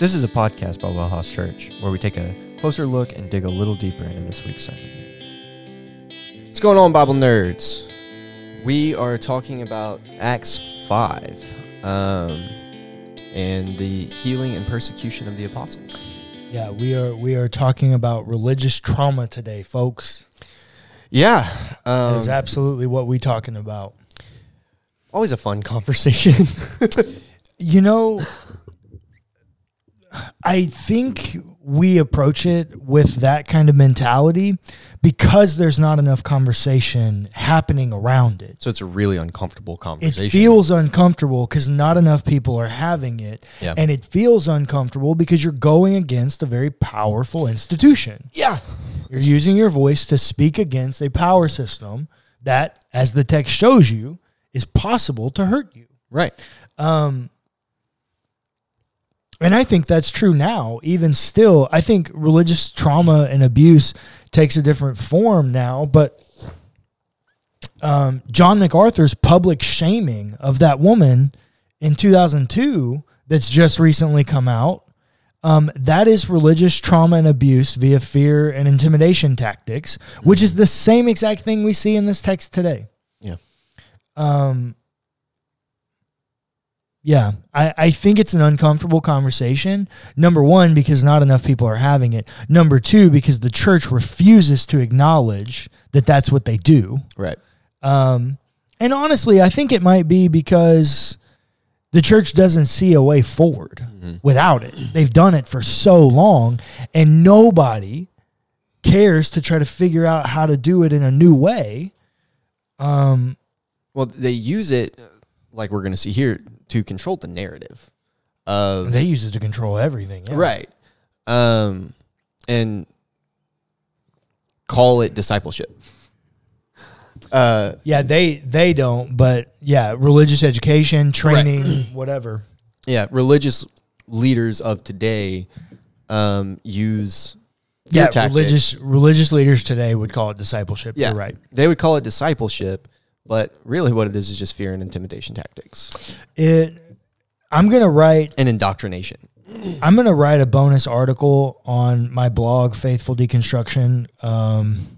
This is a podcast by Wellhouse Church where we take a closer look and dig a little deeper into this week's sermon. What's going on, Bible nerds? We are talking about Acts 5 um, and the healing and persecution of the apostles. Yeah, we are we are talking about religious trauma today, folks. Yeah. Um, is absolutely what we're talking about. always a fun conversation. You know, I think we approach it with that kind of mentality because there's not enough conversation happening around it. so it's a really uncomfortable conversation. It feels uncomfortable because not enough people are having it. Yeah. And it feels uncomfortable because you're going against a very powerful institution. yeah. You're using your voice to speak against a power system that, as the text shows you, is possible to hurt you. Right. Um, and I think that's true now. Even still, I think religious trauma and abuse takes a different form now. But um, John MacArthur's public shaming of that woman in 2002, that's just recently come out, um, that is religious trauma and abuse via fear and intimidation tactics, which is the same exact thing we see in this text today. Yeah. Um, yeah, I, I think it's an uncomfortable conversation. Number one, because not enough people are having it. Number two, because the church refuses to acknowledge that that's what they do. Right. Um, and honestly, I think it might be because the church doesn't see a way forward without it. They've done it for so long, and nobody cares to try to figure out how to do it in a new way. Um, Well, they use it, like we're going to see here, to control the narrative of they use it to control everything. yeah. right, um, and call it discipleship. Uh, Yeah, they they don't, but yeah, religious education, training, whatever. yeah, religious leaders of today um, use Yeah, fear tactics. religious religious leaders today would call it discipleship. Yeah, You're right. They would call it discipleship, but really, what it is is just fear and intimidation tactics It. I'm gonna write and indoctrination. I'm gonna write a bonus article on my blog, Faithful Deconstruction. Um,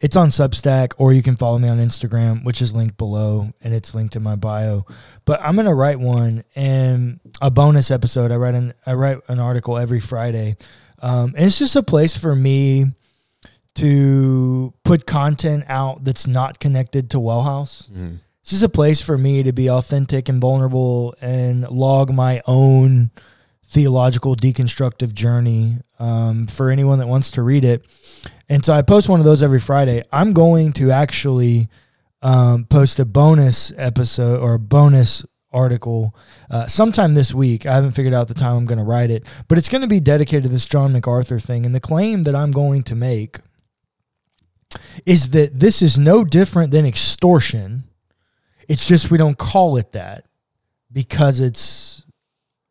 it's on Substack, or you can follow me on Instagram, which is linked below, and it's linked in my bio. But I'm gonna write one and a bonus episode. I write an I write an article every Friday, um, and it's just a place for me to put content out that's not connected to Wellhouse. This is a place for me to be authentic and vulnerable and log my own theological deconstructive journey um, for anyone that wants to read it. And so I post one of those every Friday. I'm going to actually um, post a bonus episode or a bonus article uh, sometime this week. I haven't figured out the time I'm going to write it, but it's going to be dedicated to this John MacArthur thing. And the claim that I'm going to make is that this is no different than extortion. It's just we don't call it that because it's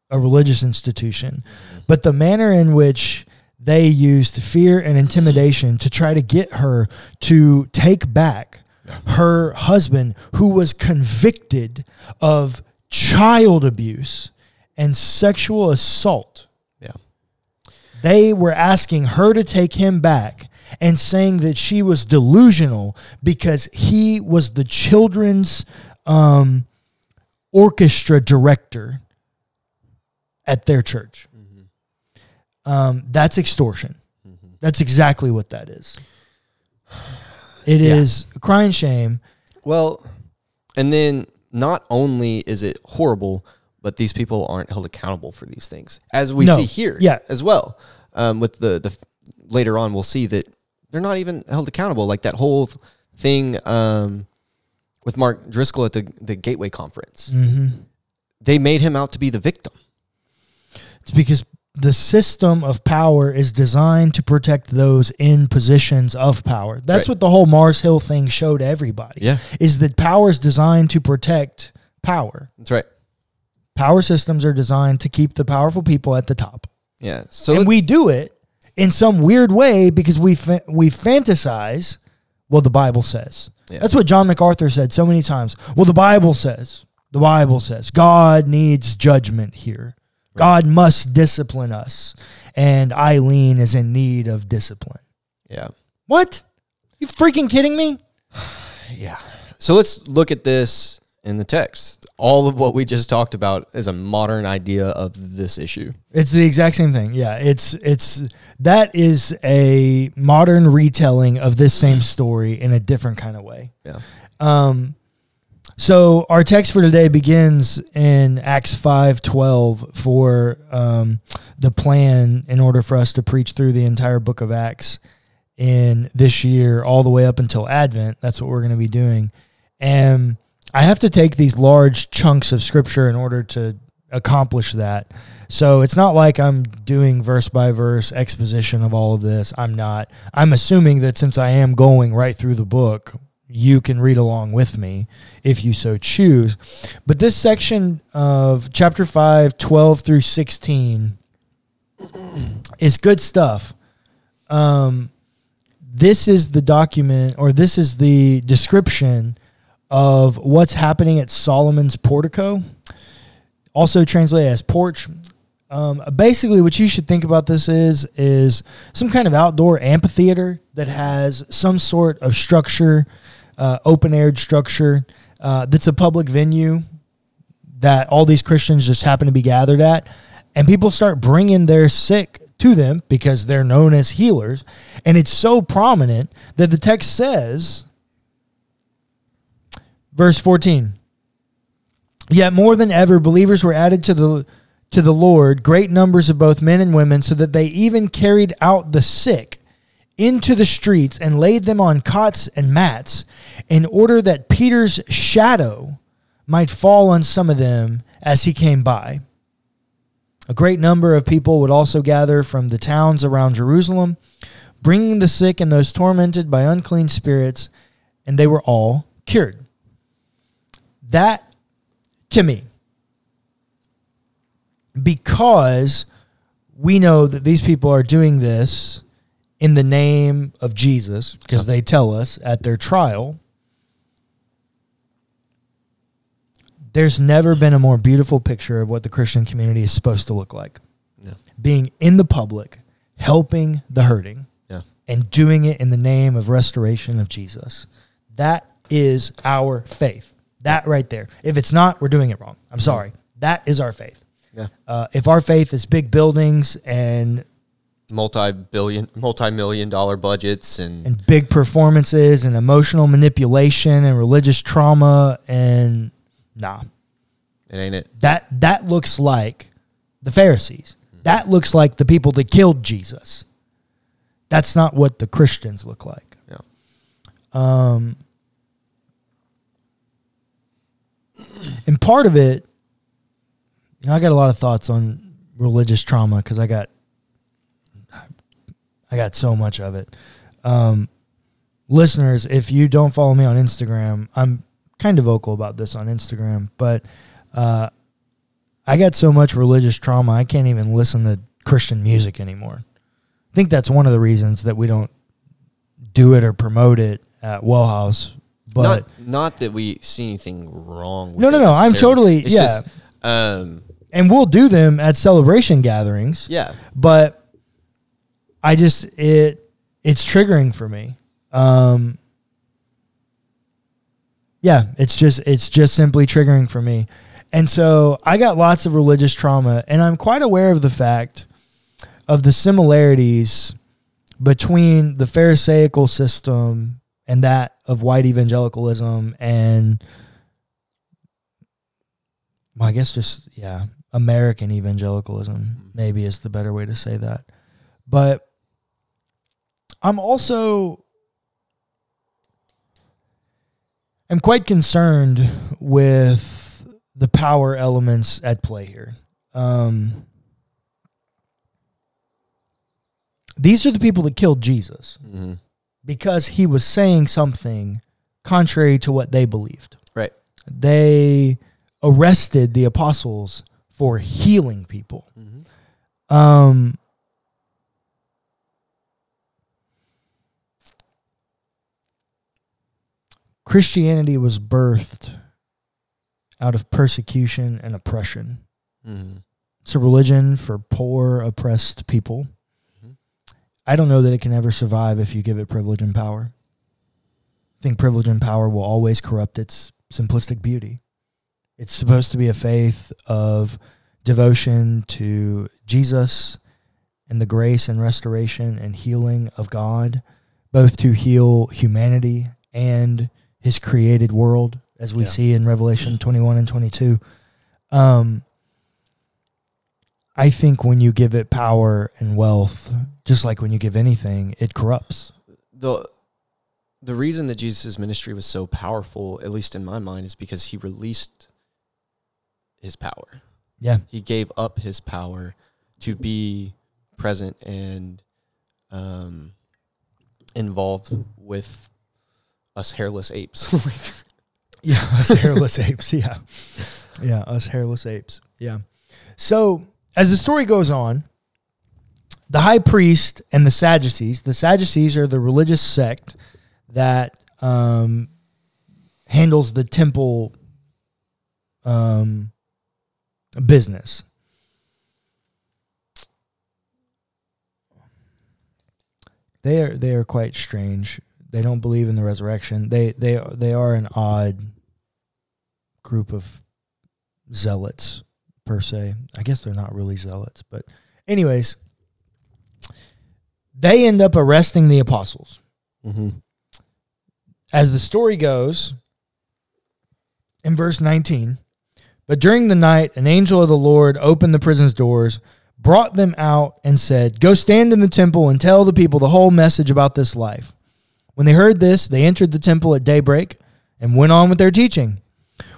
a religious institution. Mm-hmm. But the manner in which they used fear and intimidation to try to get her to take back her husband who was convicted of child abuse and sexual assault. Yeah. They were asking her to take him back and saying that she was delusional because he was the children's um, orchestra director at their church. Um, that's extortion. That's exactly what that is. It Yeah. is crying shame. Well, and then not only is it horrible, but these people aren't held accountable for these things, as we No. see here, Yeah. as well. Um, with the the later on, we'll see that they're not even held accountable. Like that whole thing um, with Mark Driscoll at the the Gateway Conference, they made him out to be the victim. It's because the system of power is designed to protect those in positions of power. That's Right. what the whole Mars Hill thing showed everybody. Yeah. Is that power is designed to protect power. That's right. Power systems are designed to keep the powerful people at the top. Yeah. So and we do it in some weird way because we fa- we fantasize well the Bible says. Yeah. That's what John MacArthur said so many times. Well the Bible says. The Bible says God needs judgment here. God must discipline us and Eileen is in need of discipline. Yeah. What? You freaking kidding me? Yeah. So let's look at this in the text. All of what we just talked about is a modern idea of this issue. It's the exact same thing. Yeah, it's it's that is a modern retelling of this same story in a different kind of way. Yeah. Um, so our text for today begins in Acts five twelve for um, the plan in order for us to preach through the entire book of Acts in this year, all the way up until Advent. That's what we're going to be doing, and I have to take these large chunks of scripture in order to accomplish that. So it's not like I'm doing verse by verse exposition of all of this. I'm not. I'm assuming that since I am going right through the book, you can read along with me if you so choose. But this section of chapter 5, 12 through 16 is good stuff. Um, this is the document, or this is the description of what's happening at Solomon's portico, also translated as porch. Um, basically, what you should think about this is is some kind of outdoor amphitheater that has some sort of structure, uh, open aired structure uh, that's a public venue that all these Christians just happen to be gathered at, and people start bringing their sick to them because they're known as healers, and it's so prominent that the text says, verse fourteen. Yet more than ever, believers were added to the to the Lord, great numbers of both men and women, so that they even carried out the sick into the streets and laid them on cots and mats, in order that Peter's shadow might fall on some of them as he came by. A great number of people would also gather from the towns around Jerusalem, bringing the sick and those tormented by unclean spirits, and they were all cured. That, to me, because we know that these people are doing this in the name of Jesus, because they tell us at their trial. There's never been a more beautiful picture of what the Christian community is supposed to look like. Yeah. Being in the public, helping the hurting, Yeah. and doing it in the name of restoration of Jesus. That is our faith. That right there. If it's not, we're doing it wrong. I'm sorry. That is our faith. Yeah. Uh, if our faith is big buildings and Multi-billion, multi-million dollar budgets and, and big performances and emotional manipulation and religious trauma and nah, it ain't it. that that looks like the Pharisees. That looks like the people that killed Jesus. That's not what the Christians look like. Yeah. Um, and part of it, you know, I got a lot of thoughts on religious trauma because I got, I got so much of it. Um, listeners, if you don't follow me on Instagram, I'm kind of vocal about this on Instagram, but uh, I got so much religious trauma, I can't even listen to Christian music anymore. I think that's one of the reasons that we don't do it or promote it at Well House. But not not that we see anything wrong. with No, no, no, I'm totally- It's yeah. just, um, and we'll do them at celebration gatherings. yeah, but I just it it's triggering for me. Um, yeah, it's just it's just simply triggering for me, and so I got lots of religious trauma, and I'm quite aware of the fact of the similarities between the Pharisaical system and that of white evangelicalism and well, I guess just yeah, American evangelicalism maybe is the better way to say that. But I'm also I'm quite concerned with the power elements at play here. Um, these are the people that killed Jesus hmm because he was saying something contrary to what they believed. Right. They arrested the apostles for healing people. Mm-hmm. Um, Christianity was birthed out of persecution and oppression. Mm-hmm. It's a religion for poor, oppressed people. I don't know that it can ever survive if you give it privilege and power. I think privilege and power will always corrupt its simplistic beauty. It's supposed to be a faith of devotion to Jesus and the grace and restoration and healing of God, both to heal humanity and his created world, as we Yeah. see in Revelation 21 and 22. Um, I think when you give it power and wealth, just like when you give anything, it corrupts. the the reason that Jesus' ministry was so powerful, at least in my mind, is because he released his power. Yeah. He gave up his power to be present and um, involved with us hairless apes. Yeah, us hairless apes. Yeah. Yeah, us hairless apes. Yeah. So, as the story goes on, the high priest and the Sadducees, the Sadducees are the religious sect that um, handles the temple um, business. They are they are quite strange. They don't believe in the resurrection. They they they are an odd group of zealots per se. I guess they're not really zealots, but anyways, they end up arresting the apostles. mm-hmm. As the story goes, in verse 19, but during the night, an angel of the Lord opened the prison's doors, brought them out, and said, Go stand in the temple and tell the people the whole message about this life. When they heard this, they entered the temple at daybreak and went on with their teaching.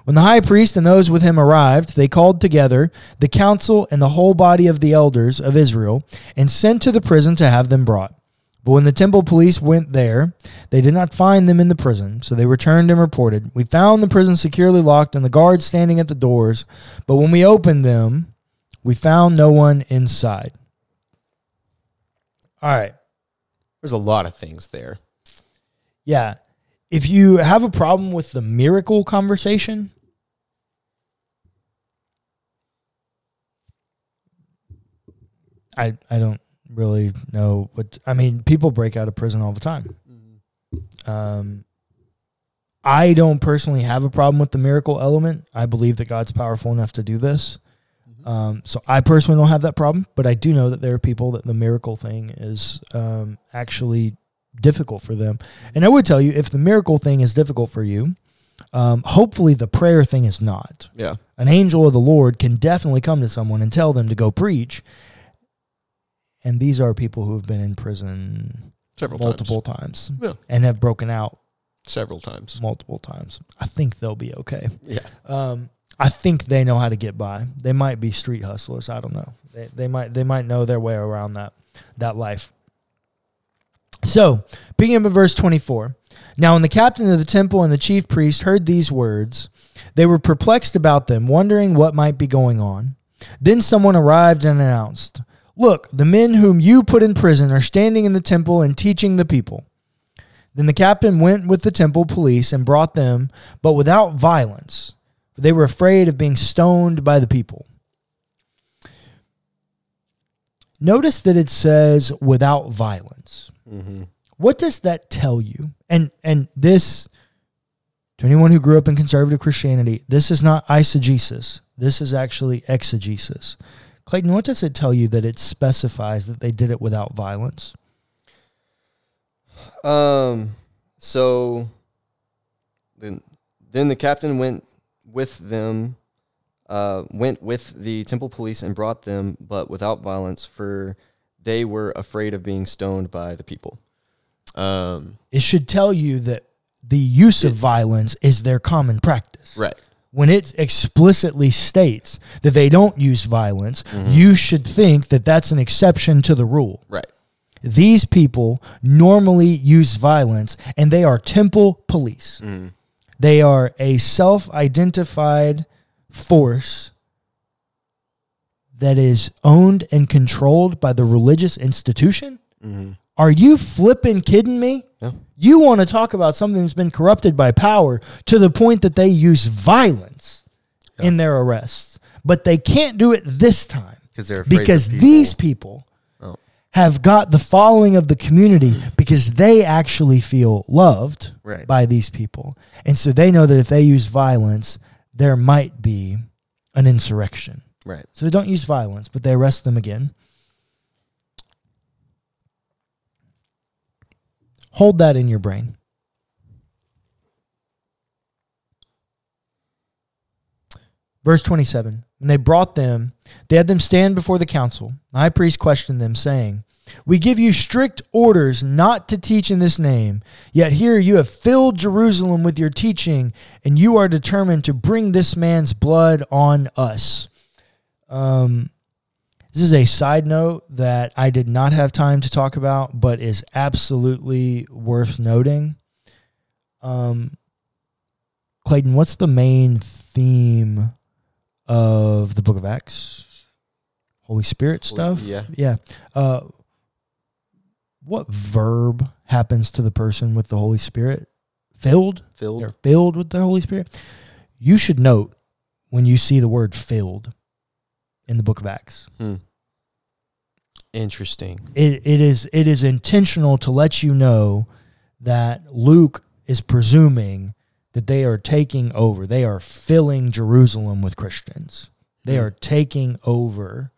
When the high priest and those with him arrived, they called together the council and the whole body of the elders of Israel and sent to the prison to have them brought. But when the temple police went there, they did not find them in the prison, so they returned and reported, We found the prison securely locked and the guards standing at the doors, but when we opened them, we found no one inside. All right. There's a lot of things there. Yeah. If you have a problem with the miracle conversation, I I don't really know what I mean, people break out of prison all the time. Um I don't personally have a problem with the miracle element. I believe that God's powerful enough to do this. Um, so I personally don't have that problem, but I do know that there are people that the miracle thing is um, actually difficult for them. And I would tell you, if the miracle thing is difficult for you, um, hopefully the prayer thing is not. Yeah. An angel of the Lord can definitely come to someone and tell them to go preach. And these are people who have been in prison Several multiple times, Yeah. and have broken out Several times. multiple times. I think they'll be okay. Yeah. Um, I think they know how to get by. They might be street hustlers. I don't know. They, they might they might know their way around that that life. So, beginning at verse 24. Now, when the captain of the temple and the chief priest heard these words, they were perplexed about them, wondering what might be going on. Then someone arrived and announced, Look, the men whom you put in prison are standing in the temple and teaching the people. Then the captain went with the temple police and brought them, but without violence, for they were afraid of being stoned by the people. Notice that it says without violence. Mm-hmm. What does that tell you? And and this to anyone who grew up in conservative Christianity, this is not eisegesis. This is actually exegesis. Clayton, what does it tell you that it specifies that they did it without violence? Um. So then, then the captain went with them. Uh, went with the temple police and brought them, but without violence, for they were afraid of being stoned by the people. Um. It should tell you that the use of violence is their common practice. Right. When it explicitly states that they don't use violence, Mm-hmm. you should think that that's an exception to the rule. Right. These people normally use violence and they are temple police. Mm. They are a self identified force that is owned and controlled by the religious institution Are you flipping kidding me? Yeah. You want to talk about something that's been corrupted by power to the point that they use violence in their arrests, but they can't do it this time Because they're because the these people Oh. have got the following of the community because they actually feel loved Right. by these people. And so they know that if they use violence, there might be an insurrection. Right. So they don't use violence, but they arrest them again. Hold that in your brain. Verse 27 When they brought them, they had them stand before the council. The high priest questioned them, saying, We give you strict orders not to teach in this name, yet here you have filled Jerusalem with your teaching, and you are determined to bring this man's blood on us. Um, this is a side note that I did not have time to talk about, but is absolutely worth noting. Um, Clayton, what's the main theme of the book of Acts? Holy Spirit stuff? yeah. Yeah. Uh, what verb happens to the person with the Holy Spirit? Filled? Filled. They're filled with the Holy Spirit. You should note when you see the word filled in the book of Acts. Hmm. Interesting. It, it is it is intentional to let you know that Luke is presuming that they are taking over. They are filling Jerusalem with Christians. They Hmm. are taking over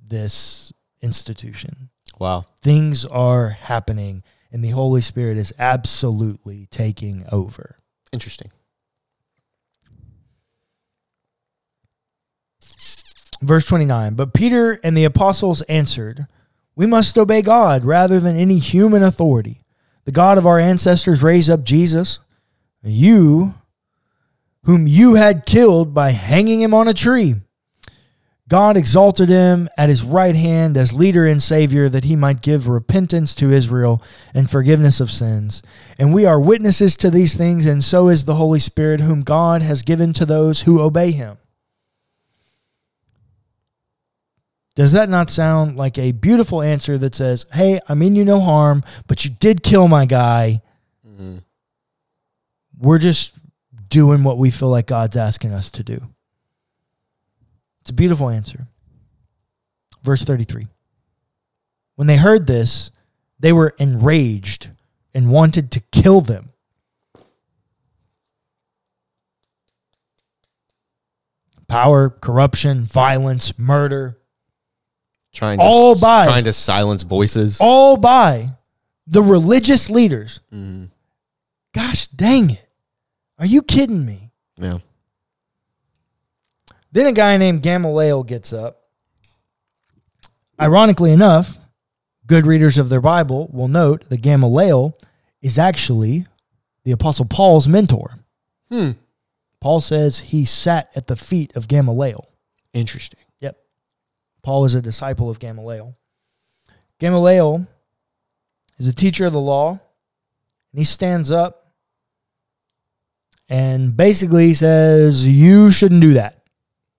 this institution. Wow. Things are happening and the Holy Spirit is absolutely taking over. Interesting. Verse 29 But Peter and the apostles answered, We must obey God rather than any human authority. The God of our ancestors raised up Jesus, you, whom you had killed by hanging him on a tree. God exalted him at his right hand as leader and savior that he might give repentance to Israel and forgiveness of sins. And we are witnesses to these things, and so is the Holy Spirit, whom God has given to those who obey him. Does that not sound like a beautiful answer that says, Hey, I mean you no harm, but you did kill my guy. Mhm. We're just doing what we feel like God's asking us to do. It's a beautiful answer. Verse 33. When they heard this, they were enraged and wanted to kill them. Power, corruption, violence, murder, Trying to All s- by- trying to silence voices. all by the religious leaders. Mhm. Gosh dang it. Are you kidding me? Yeah. Then a guy named Gamaliel gets up. Ironically enough, good readers of their Bible will note that Gamaliel is actually the Apostle Paul's mentor. Hmm. Paul says he sat at the feet of Gamaliel. Interesting. Paul is a disciple of Gamaliel. Gamaliel is a teacher of the law, and he stands up and basically says, You shouldn't do that.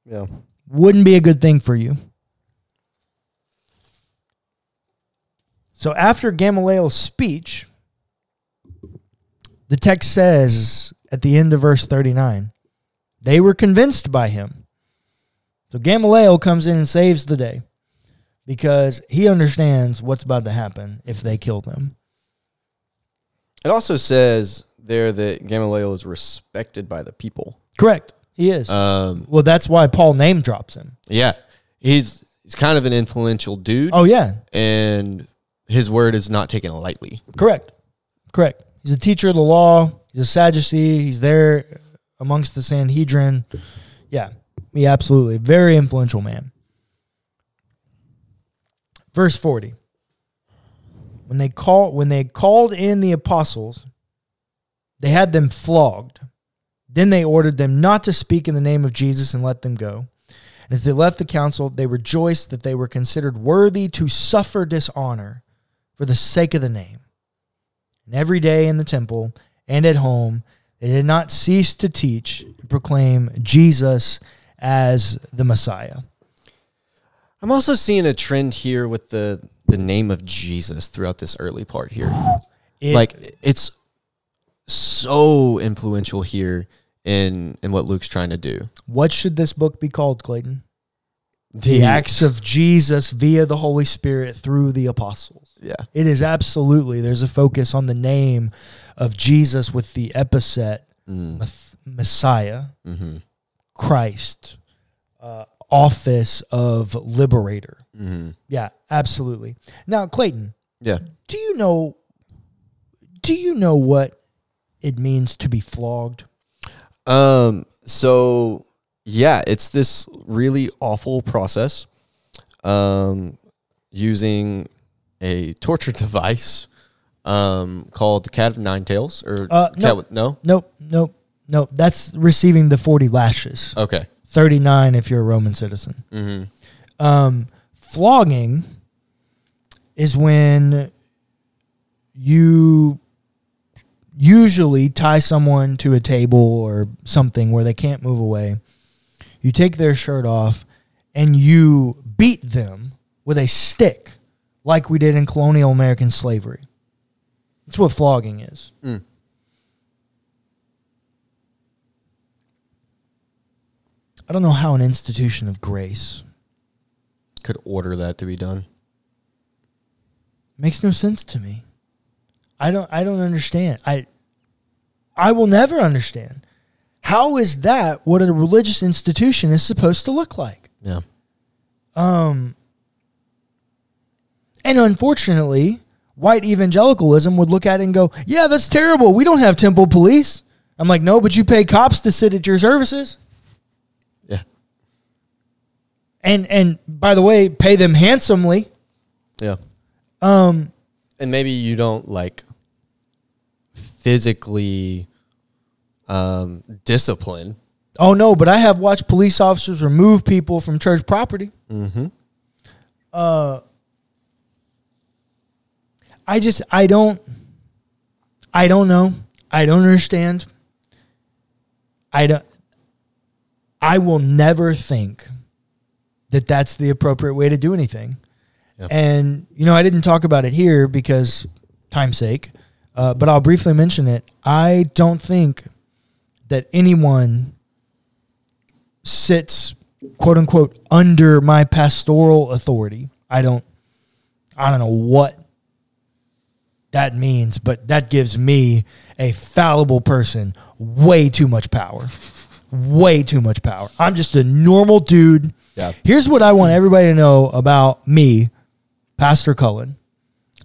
Yeah. Wouldn't be a good thing for you. So after Gamaliel's speech, the text says at the end of verse 39, they were convinced by him. So Gamaliel comes in and saves the day because he understands what's about to happen if they kill them. It also says there that Gamaliel is respected by the people. Correct. He is. Um, well, that's why Paul name drops him. yeah, he's he's kind of an influential dude, Oh, yeah. and his word is not taken lightly. Correct. Correct. He's a teacher of the law. He's a Sadducee. He's there amongst the Sanhedrin. Yeah. He absolutely. Very influential man. Verse 40. When they call when they called in the apostles, they had them flogged. Then they ordered them not to speak in the name of Jesus and let them go. And as they left the council, they rejoiced that they were considered worthy to suffer dishonor for the sake of the name. And every day in the temple and at home, they did not cease to teach and proclaim Jesus as the Messiah. I'm also seeing a trend here with the the name of Jesus throughout this early part here. It- like it's so influential here in in what Luke's trying to do. what should this book be called, Clayton? The acts of Jesus via the Holy Spirit through the apostles. yeah. It is absolutely there's a focus on the name of Jesus with the epithet Mm, Messiah, hmm Christ, uh, office of liberator. hmm Yeah, absolutely. Now, Clayton, Yeah. do you know do you know what it means to be flogged? Um. So yeah, it's this really awful process. Um, using a torture device. Um, called the Cat of Nine Tails, or Uh, cat no. with- no. Nope, nope, nope. That's receiving the 40 lashes. Okay. 39 if you're a Roman citizen. Mm-hmm. Um, flogging is when you usually tie someone to a table or something where they can't move away. You take their shirt off and you beat them with a stick like we did in colonial American slavery. That's what flogging is. Mm. I don't know how an institution of grace Could order that to be done. makes no sense to me. I don't I don't understand. I I will never understand. How is that what a religious institution is supposed to look like? Yeah. Um and unfortunately, white evangelicalism would look at it and go, "Yeah, that's terrible. We don't have temple police." I'm like, "No, but you pay cops to sit at your services." And and by the way, pay them handsomely. Yeah. Um And maybe you don't like physically um, discipline. Oh no, but I have watched police officers remove people from church property. Mm-hmm. Uh, I just I don't I don't know. I don't understand. I don't. I will never think that that's the appropriate way to do anything. Yeah. And you know, I didn't talk about it here because time's sake, uh, but I'll briefly mention it. I don't think that anyone sits quote unquote under my pastoral authority. I don't I don't know what that means, but that gives me a fallible person way too much power. Way too much power. I'm just a normal dude. Yeah. Here's what I want everybody to know about me, Pastor Cullen.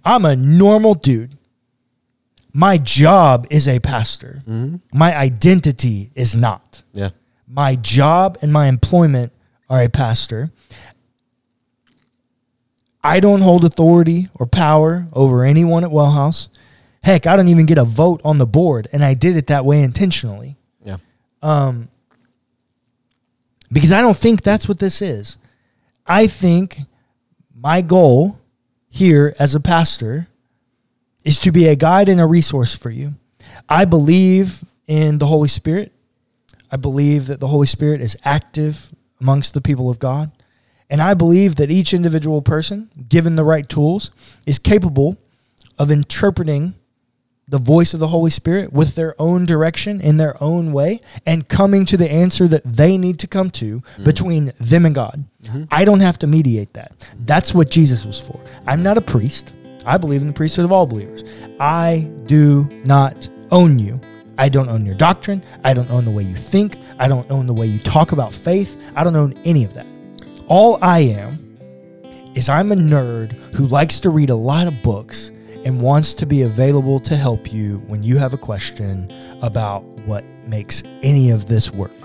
I'm a normal dude. My job is a pastor. My identity is not Yeah. my job and my employment are a pastor. I don't hold authority or power over anyone at Wellhouse. Heck, I don't even get a vote on the board, and I did it that way intentionally. Yeah. Um, because I don't think that's what this is. I think my goal here as a pastor is to be a guide and a resource for you. I believe in the Holy Spirit. I believe that the Holy Spirit is active amongst the people of God. And I believe that each individual person, given the right tools, is capable of interpreting the voice of the Holy Spirit with their own direction in their own way and coming to the answer that they need to come to mm-hmm. between them and God. Mm-hmm. I don't have to mediate that. That's what Jesus was for. I'm not a priest. I believe in the priesthood of all believers. I do not own you. I don't own your doctrine. I don't own the way you think. I don't own the way you talk about faith. I don't own any of that. All I am is I'm a nerd who likes to read a lot of books and wants to be available to help you when you have a question about what makes any of this work.